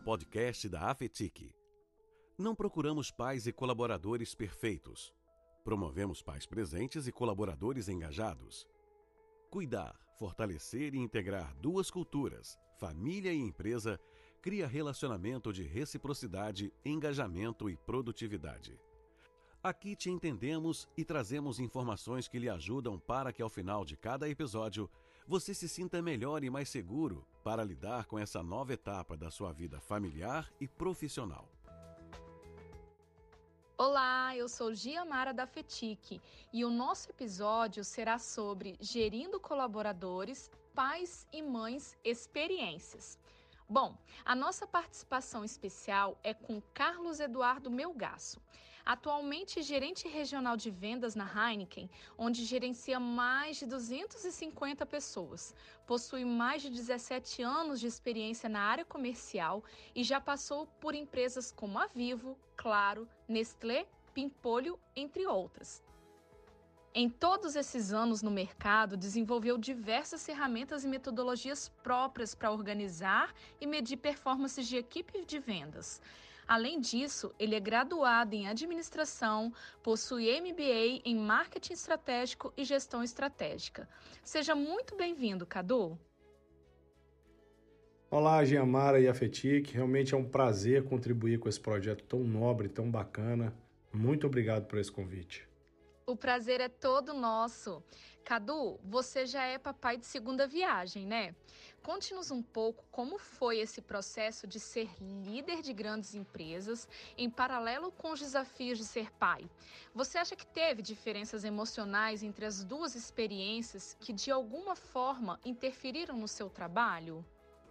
ao podcast da Afetic. Não procuramos pais e colaboradores perfeitos. Promovemos pais presentes e colaboradores engajados. Cuidar, fortalecer e integrar duas culturas, família e empresa, cria relacionamento de reciprocidade, engajamento e produtividade. Aqui te entendemos e trazemos informações que lhe ajudam para que ao final de cada episódio você se sinta melhor e mais seguro para lidar com essa nova etapa da sua vida familiar e profissional. Olá, eu sou Giamara da FETIC e o nosso episódio será sobre gerindo colaboradores, pais e mães experiências. Bom, a nossa participação especial é com Carlos Eduardo Melgaço, atualmente gerente regional de vendas na Heineken, onde gerencia mais de 250 pessoas. Possui mais de 17 anos de experiência na área comercial e já passou por empresas como a Vivo, Claro, Nestlé, Pimpolho, entre outras. Em todos esses anos no mercado, desenvolveu diversas ferramentas e metodologias próprias para organizar e medir performances de equipes de vendas. Além disso, ele é graduado em administração, possui MBA em marketing estratégico e gestão estratégica. Seja muito bem-vindo, Cadu. Olá, Giamara e Afetic. Realmente é um prazer contribuir com esse projeto tão nobre, tão bacana. Muito obrigado por esse convite. O prazer é todo nosso. Cadu, você já é papai de segunda viagem, né? Conte-nos um pouco como foi esse processo de ser líder de grandes empresas em paralelo com os desafios de ser pai. Você acha que teve diferenças emocionais entre as duas experiências que de alguma forma interferiram no seu trabalho?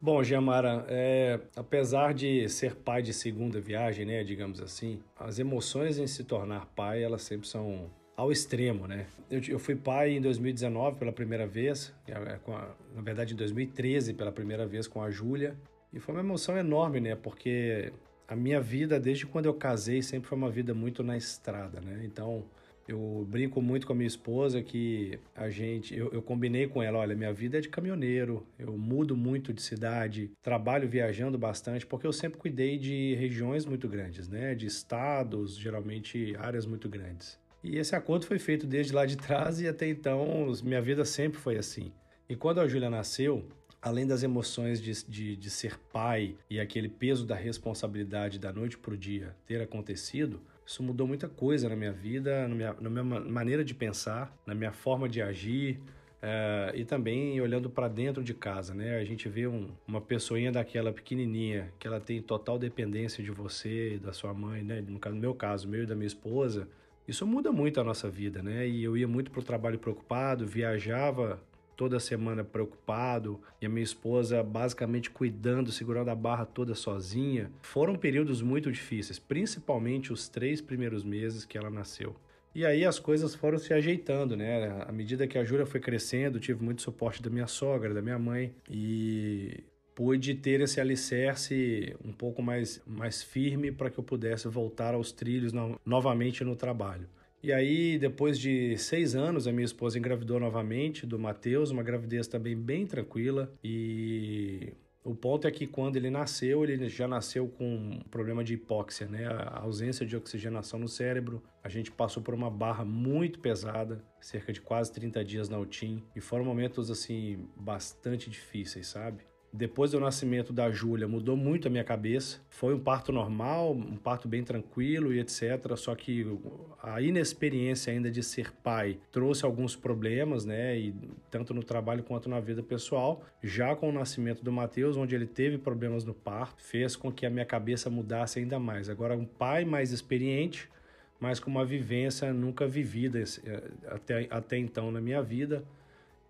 Bom, Giamara, é, apesar de ser pai de segunda viagem, né, digamos assim, as emoções em se tornar pai, elas sempre são ao extremo, né? Eu, eu, fui pai em 2019 pela primeira vez, é, a, na verdade em 2013 pela primeira vez com a Júlia, e foi uma emoção enorme, né? Porque a minha vida, desde quando eu casei, sempre foi uma vida muito na estrada, né? Então, eu brinco muito com a minha esposa que a gente, eu, eu, combinei com ela, olha, minha vida é de caminhoneiro, eu mudo muito de cidade, trabalho viajando bastante, porque eu sempre cuidei de regiões muito grandes, né? De estados, geralmente áreas muito grandes. E esse acordo foi feito desde lá de trás e até então minha vida sempre foi assim. E quando a Júlia nasceu, além das emoções de, de, de, ser pai e aquele peso da responsabilidade da noite para o dia ter acontecido, isso mudou muita coisa na minha vida, na minha, na minha maneira de pensar, na minha forma de agir. Uh, e também olhando para dentro de casa, né? A gente vê um, uma pessoinha daquela pequenininha que ela tem total dependência de você e da sua mãe, né? No, no meu caso, meu e da minha esposa, isso muda muito a nossa vida, né? E eu ia muito para o trabalho preocupado, viajava toda semana preocupado e a minha esposa basicamente cuidando, segurando a barra toda sozinha. Foram períodos muito difíceis, principalmente os três primeiros meses que ela nasceu. E aí as coisas foram se ajeitando, né? À medida que a Júlia foi crescendo, tive muito suporte da minha sogra, da minha mãe e pude ter esse alicerce um pouco mais, mais firme para que eu pudesse voltar aos trilhos no, novamente no trabalho. E aí, depois de seis anos, a minha esposa engravidou novamente do Matheus, uma gravidez também bem tranquila. E o ponto é que quando ele nasceu, ele já nasceu com um problema de hipóxia, né? A ausência de oxigenação no cérebro. A gente passou por uma barra muito pesada, cerca de quase 30 dias na UTIM, e foram momentos assim bastante difíceis, sabe? Depois do nascimento da Júlia, mudou muito a minha cabeça. Foi um parto normal, um parto bem tranquilo e etc. Só que a inexperiência ainda de ser pai trouxe alguns problemas, né? E tanto no trabalho quanto na vida pessoal. Já com o nascimento do Mateus, onde ele teve problemas no parto, fez com que a minha cabeça mudasse ainda mais. Agora, um pai mais experiente, mas com uma vivência nunca vivida eh, até, até então na minha vida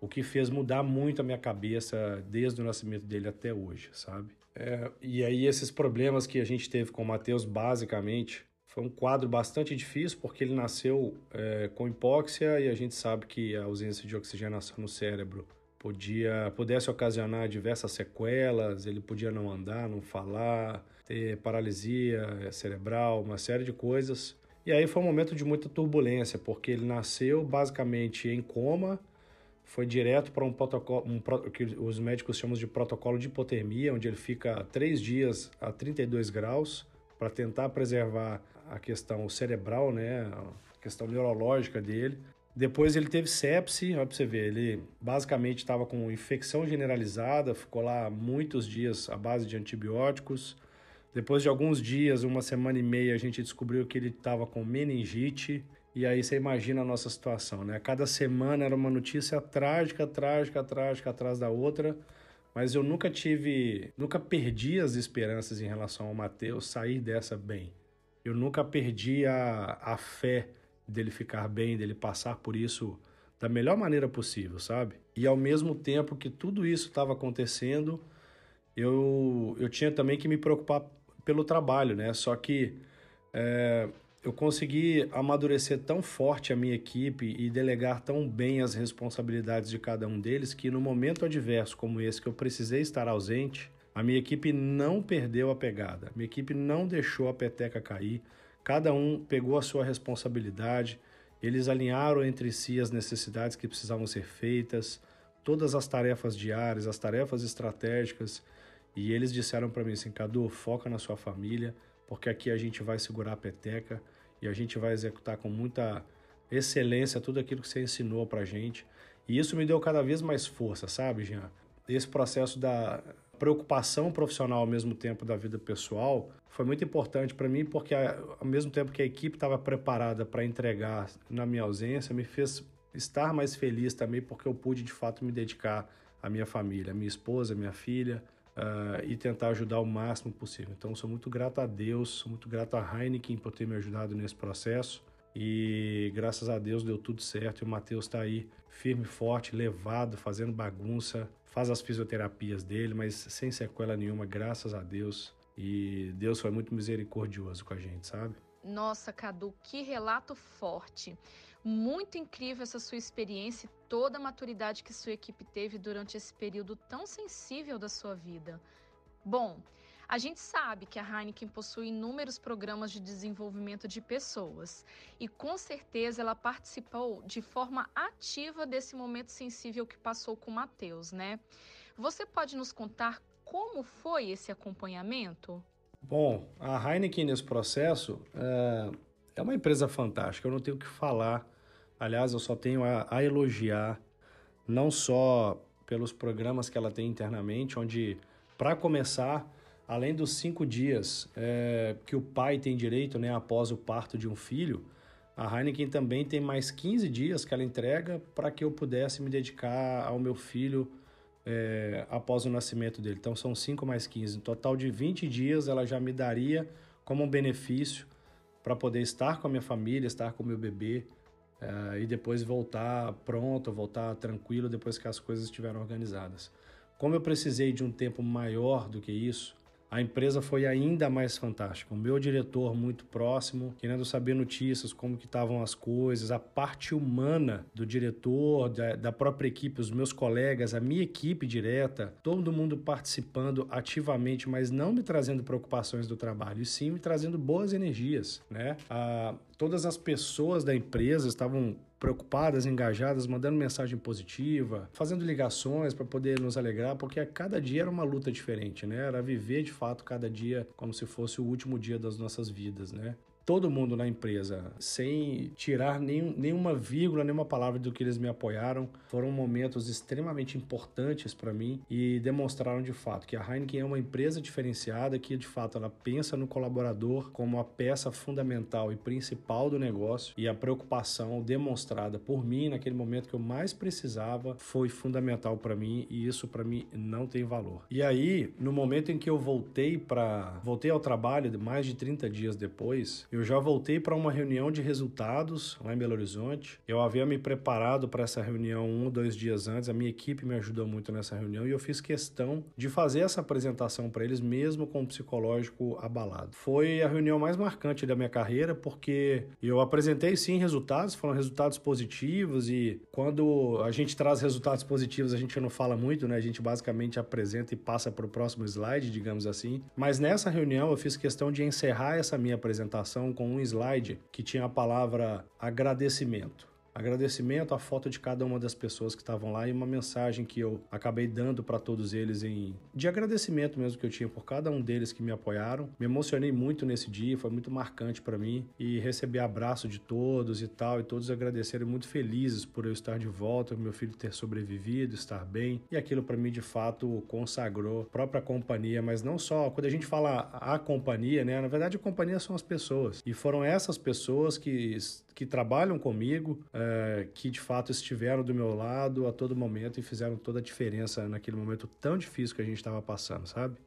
o que fez mudar muito a minha cabeça desde o nascimento dele até hoje, sabe? É, e aí esses problemas que a gente teve com o Matheus, basicamente, foi um quadro bastante difícil porque ele nasceu é, com hipóxia e a gente sabe que a ausência de oxigenação no cérebro podia pudesse ocasionar diversas sequelas, ele podia não andar, não falar, ter paralisia cerebral, uma série de coisas. E aí foi um momento de muita turbulência, porque ele nasceu basicamente em coma, foi direto para um protocolo, um, que os médicos chamam de protocolo de hipotermia, onde ele fica três dias a 32 graus para tentar preservar a questão cerebral, né, a questão neurológica dele. Depois ele teve sepse, olha para você ver, ele basicamente estava com infecção generalizada, ficou lá muitos dias à base de antibióticos. Depois de alguns dias, uma semana e meia, a gente descobriu que ele estava com meningite. E aí você imagina a nossa situação, né? Cada semana era uma notícia trágica, trágica, trágica atrás da outra. Mas eu nunca tive, nunca perdi as esperanças em relação ao Mateus sair dessa bem. Eu nunca perdi a, a fé dele ficar bem, dele passar por isso da melhor maneira possível, sabe? E ao mesmo tempo que tudo isso estava acontecendo, eu, eu tinha também que me preocupar pelo trabalho, né? Só que é, eu consegui amadurecer tão forte a minha equipe e delegar tão bem as responsabilidades de cada um deles que no momento adverso como esse que eu precisei estar ausente, a minha equipe não perdeu a pegada, a minha equipe não deixou a peteca cair, cada um pegou a sua responsabilidade, eles alinharam entre si as necessidades que precisavam ser feitas, todas as tarefas diárias, as tarefas estratégicas, e eles disseram para mim assim: Cadu, foca na sua família, porque aqui a gente vai segurar a peteca e a gente vai executar com muita excelência tudo aquilo que você ensinou para gente. E isso me deu cada vez mais força, sabe, Jean? Esse processo da preocupação profissional ao mesmo tempo da vida pessoal foi muito importante para mim, porque ao mesmo tempo que a equipe estava preparada para entregar na minha ausência, me fez estar mais feliz também, porque eu pude de fato me dedicar à minha família, à minha esposa, à minha filha, uh, e tentar ajudar o máximo possível. Então, sou muito grato a Deus, sou muito grato a Heineken por ter me ajudado nesse processo. E graças a Deus deu tudo certo. E o Matheus está aí firme, forte, levado, fazendo bagunça, faz as fisioterapias dele, mas sem sequela nenhuma, graças a Deus. E Deus foi muito misericordioso com a gente, sabe? Nossa, Cadu, que relato forte. Muito incrível essa sua experiência e toda a maturidade que sua equipe teve durante esse período tão sensível da sua vida. Bom, a gente sabe que a Heineken possui inúmeros programas de desenvolvimento de pessoas e com certeza ela participou de forma ativa desse momento sensível que passou com o Matheus, né? Você pode nos contar como foi esse acompanhamento? Bom, a Heineken nesse processo é, é uma empresa fantástica, eu não tenho o que falar Aliás, eu só tenho a, a elogiar, não só pelos programas que ela tem internamente, onde, para começar, além dos cinco dias é, que o pai tem direito né, após o parto de um filho, a Heineken também tem mais 15 dias que ela entrega para que eu pudesse me dedicar ao meu filho é, após o nascimento dele. Então são 5 mais 15. Um total de 20 dias ela já me daria como um benefício para poder estar com a minha família, estar com o meu bebê, uh, e depois voltar pronto, voltar tranquilo depois que as coisas estiveram organizadas. Como eu precisei de um tempo maior do que isso, a empresa foi ainda mais fantástica. O meu diretor muito próximo, querendo saber notícias, como que estavam as coisas, a parte humana do diretor, da, da, própria equipe, os meus colegas, a minha equipe direta, todo mundo participando ativamente, mas não me trazendo preocupações do trabalho, e sim me trazendo boas energias, né? Ah, todas as pessoas da empresa estavam preocupadas, engajadas, mandando mensagem positiva, fazendo ligações para poder nos alegrar, porque a cada dia era uma luta diferente, né? Era viver de fato cada dia como se fosse o último dia das nossas vidas, né? Todo mundo na empresa, sem tirar nenhum, nenhuma vírgula, nenhuma palavra do que eles me apoiaram. Foram momentos extremamente importantes para mim e demonstraram de fato que a Heineken é uma empresa diferenciada, que de fato ela pensa no colaborador como a peça fundamental e principal do negócio e a preocupação demonstrada por mim naquele momento que eu mais precisava foi fundamental para mim e isso para mim não tem valor. E aí, no momento em que eu voltei para voltei ao trabalho mais de 30 dias depois, eu eu já voltei para uma reunião de resultados lá em Belo Horizonte. Eu havia me preparado para essa reunião um, dois dias antes. A minha equipe me ajudou muito nessa reunião e eu fiz questão de fazer essa apresentação para eles, mesmo com o psicológico abalado. Foi a reunião mais marcante da minha carreira porque eu apresentei sim resultados, foram resultados positivos e quando a gente traz resultados positivos a gente não fala muito, né? A gente basicamente apresenta e passa para o próximo slide, digamos assim. Mas nessa reunião eu fiz questão de encerrar essa minha apresentação com um slide que tinha a palavra agradecimento. Agradecimento, a foto de cada uma das pessoas que estavam lá e uma mensagem que eu acabei dando para todos eles em de agradecimento mesmo que eu tinha por cada um deles que me apoiaram. Me emocionei muito nesse dia, foi muito marcante para mim e recebi abraço de todos e tal, e todos agradeceram muito felizes por eu estar de volta, meu filho ter sobrevivido, estar bem. E aquilo para mim de fato consagrou a própria companhia, mas não só, quando a gente fala a companhia, né, na verdade a companhia são as pessoas. E foram essas pessoas que que trabalham comigo, é, que de fato estiveram do meu lado a todo momento e fizeram toda a diferença naquele momento tão difícil que a gente estava passando, sabe?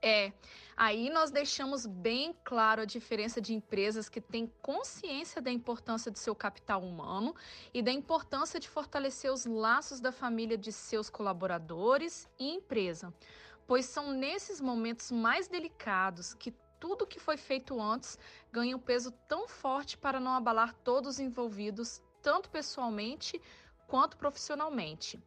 É, aí nós deixamos bem claro a diferença de empresas que têm consciência da importância do seu capital humano e da importância de fortalecer os laços da família de seus colaboradores e empresa, pois são nesses momentos mais delicados que tudo que foi feito antes ganha um peso tão forte para não abalar todos os envolvidos, tanto pessoalmente quanto profissionalmente.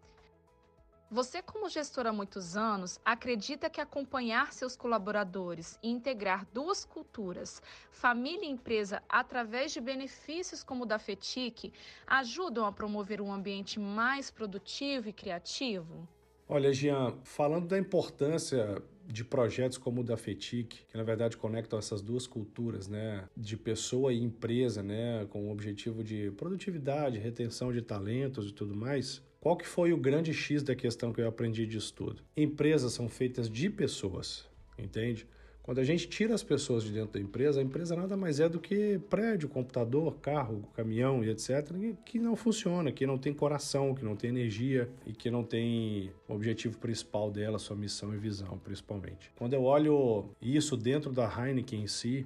Você, como gestor há muitos anos, acredita que acompanhar seus colaboradores e integrar duas culturas, família e empresa, através de benefícios como o da FETIC, ajudam a promover um ambiente mais produtivo e criativo? Olha, Jean, falando da importância de projetos como o da FETIC, que na verdade conectam essas duas culturas, né, de pessoa e empresa, né, com o objetivo de produtividade, retenção de talentos e tudo mais. Qual que foi o grande X da questão que eu aprendi disso tudo? Empresas são feitas de pessoas, entende? Quando a gente tira as pessoas de dentro da empresa, a empresa nada mais é do que prédio, computador, carro, caminhão e etc., que não funciona, que não tem coração, que não tem energia e que não tem o objetivo principal dela, sua missão e visão, principalmente. Quando eu olho isso dentro da Heineken em si,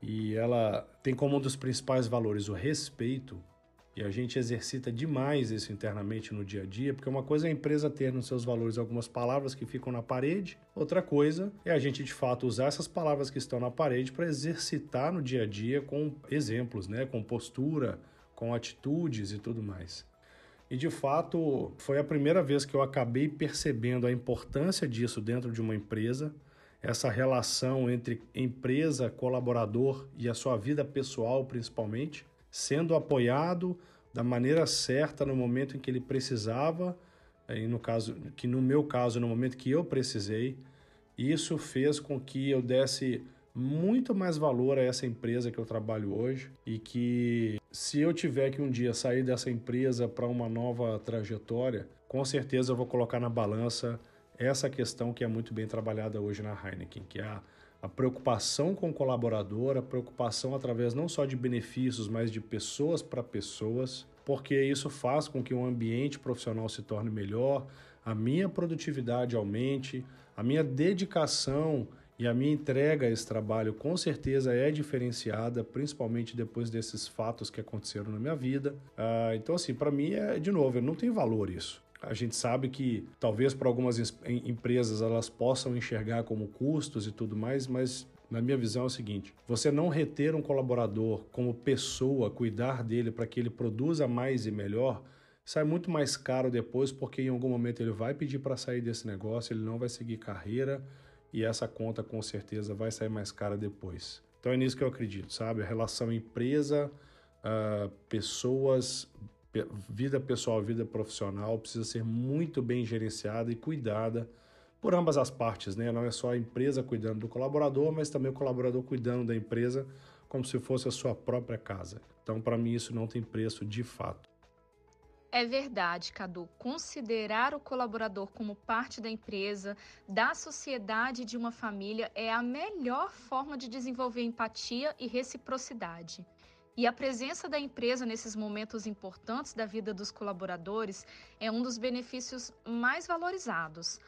e ela tem como um dos principais valores o respeito, e a gente exercita demais isso internamente no dia a dia, porque uma coisa é a empresa ter nos seus valores algumas palavras que ficam na parede, outra coisa é a gente de fato usar essas palavras que estão na parede para exercitar no dia a dia com exemplos, né, com postura, com atitudes e tudo mais. E de fato, foi a primeira vez que eu acabei percebendo a importância disso dentro de uma empresa, essa relação entre empresa, colaborador e a sua vida pessoal, principalmente sendo apoiado da maneira certa no momento em que ele precisava, e no caso que no meu caso no momento que eu precisei, isso fez com que eu desse muito mais valor a essa empresa que eu trabalho hoje e que se eu tiver que um dia sair dessa empresa para uma nova trajetória, com certeza eu vou colocar na balança essa questão que é muito bem trabalhada hoje na Heineken, que é a a preocupação com o colaborador, a preocupação através não só de benefícios, mas de pessoas para pessoas, porque isso faz com que o ambiente profissional se torne melhor, a minha produtividade aumente, a minha dedicação e a minha entrega a esse trabalho com certeza é diferenciada, principalmente depois desses fatos que aconteceram na minha vida. Ah, então, assim, para mim é de novo, não tem valor isso. A gente sabe que talvez para algumas empresas elas possam enxergar como custos e tudo mais, mas na minha visão é o seguinte: você não reter um colaborador como pessoa, cuidar dele para que ele produza mais e melhor, sai muito mais caro depois, porque em algum momento ele vai pedir para sair desse negócio, ele não vai seguir carreira e essa conta com certeza vai sair mais cara depois. Então é nisso que eu acredito, sabe? A relação empresa, uh, pessoas, vida pessoal, vida profissional precisa ser muito bem gerenciada e cuidada por ambas as partes, né? Não é só a empresa cuidando do colaborador, mas também o colaborador cuidando da empresa como se fosse a sua própria casa. Então, para mim, isso não tem preço de fato. É verdade, Cadu. Considerar o colaborador como parte da empresa, da sociedade e de uma família é a melhor forma de desenvolver empatia e reciprocidade. E a presença da empresa nesses momentos importantes da vida dos colaboradores é um dos benefícios mais valorizados.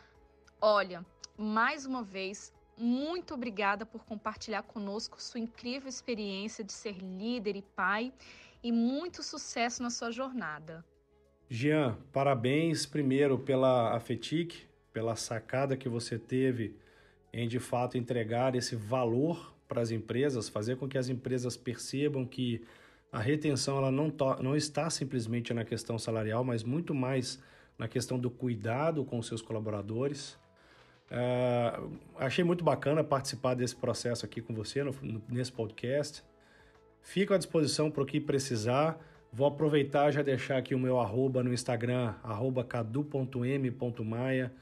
Olha, mais uma vez, muito obrigada por compartilhar conosco sua incrível experiência de ser líder e pai e muito sucesso na sua jornada. Jean, parabéns primeiro pela Afetic, pela sacada que você teve em de fato entregar esse valor para as empresas, fazer com que as empresas percebam que a retenção ela não, não está simplesmente na questão salarial, mas muito mais na questão do cuidado com seus colaboradores. Uh, achei muito bacana participar desse processo aqui com você no, no, nesse podcast. Fico à disposição para o que precisar. Vou aproveitar já deixar aqui o meu arroba no Instagram, arroba cadu.m.maia,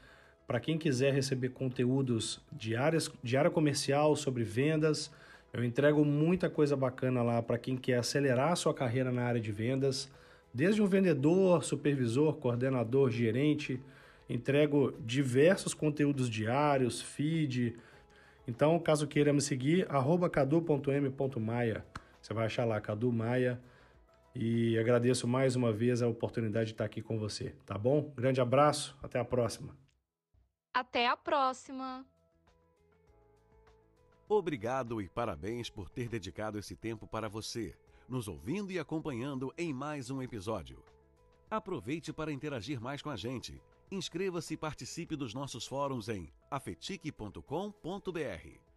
para quem quiser receber conteúdos de, áreas, de área comercial sobre vendas. Eu entrego muita coisa bacana lá para quem quer acelerar sua carreira na área de vendas, desde um vendedor, supervisor, coordenador, gerente. Entrego diversos conteúdos diários, feed. Então, caso queira me seguir, cadu.m.maia. Você vai achar lá Cadu Maia. E agradeço mais uma vez a oportunidade de estar aqui com você, tá bom? Grande abraço, até a próxima. Até a próxima. Obrigado e parabéns por ter dedicado esse tempo para você, nos ouvindo e acompanhando em mais um episódio. Aproveite para interagir mais com a gente. Inscreva-se e participe dos nossos fóruns em afetique.com.br.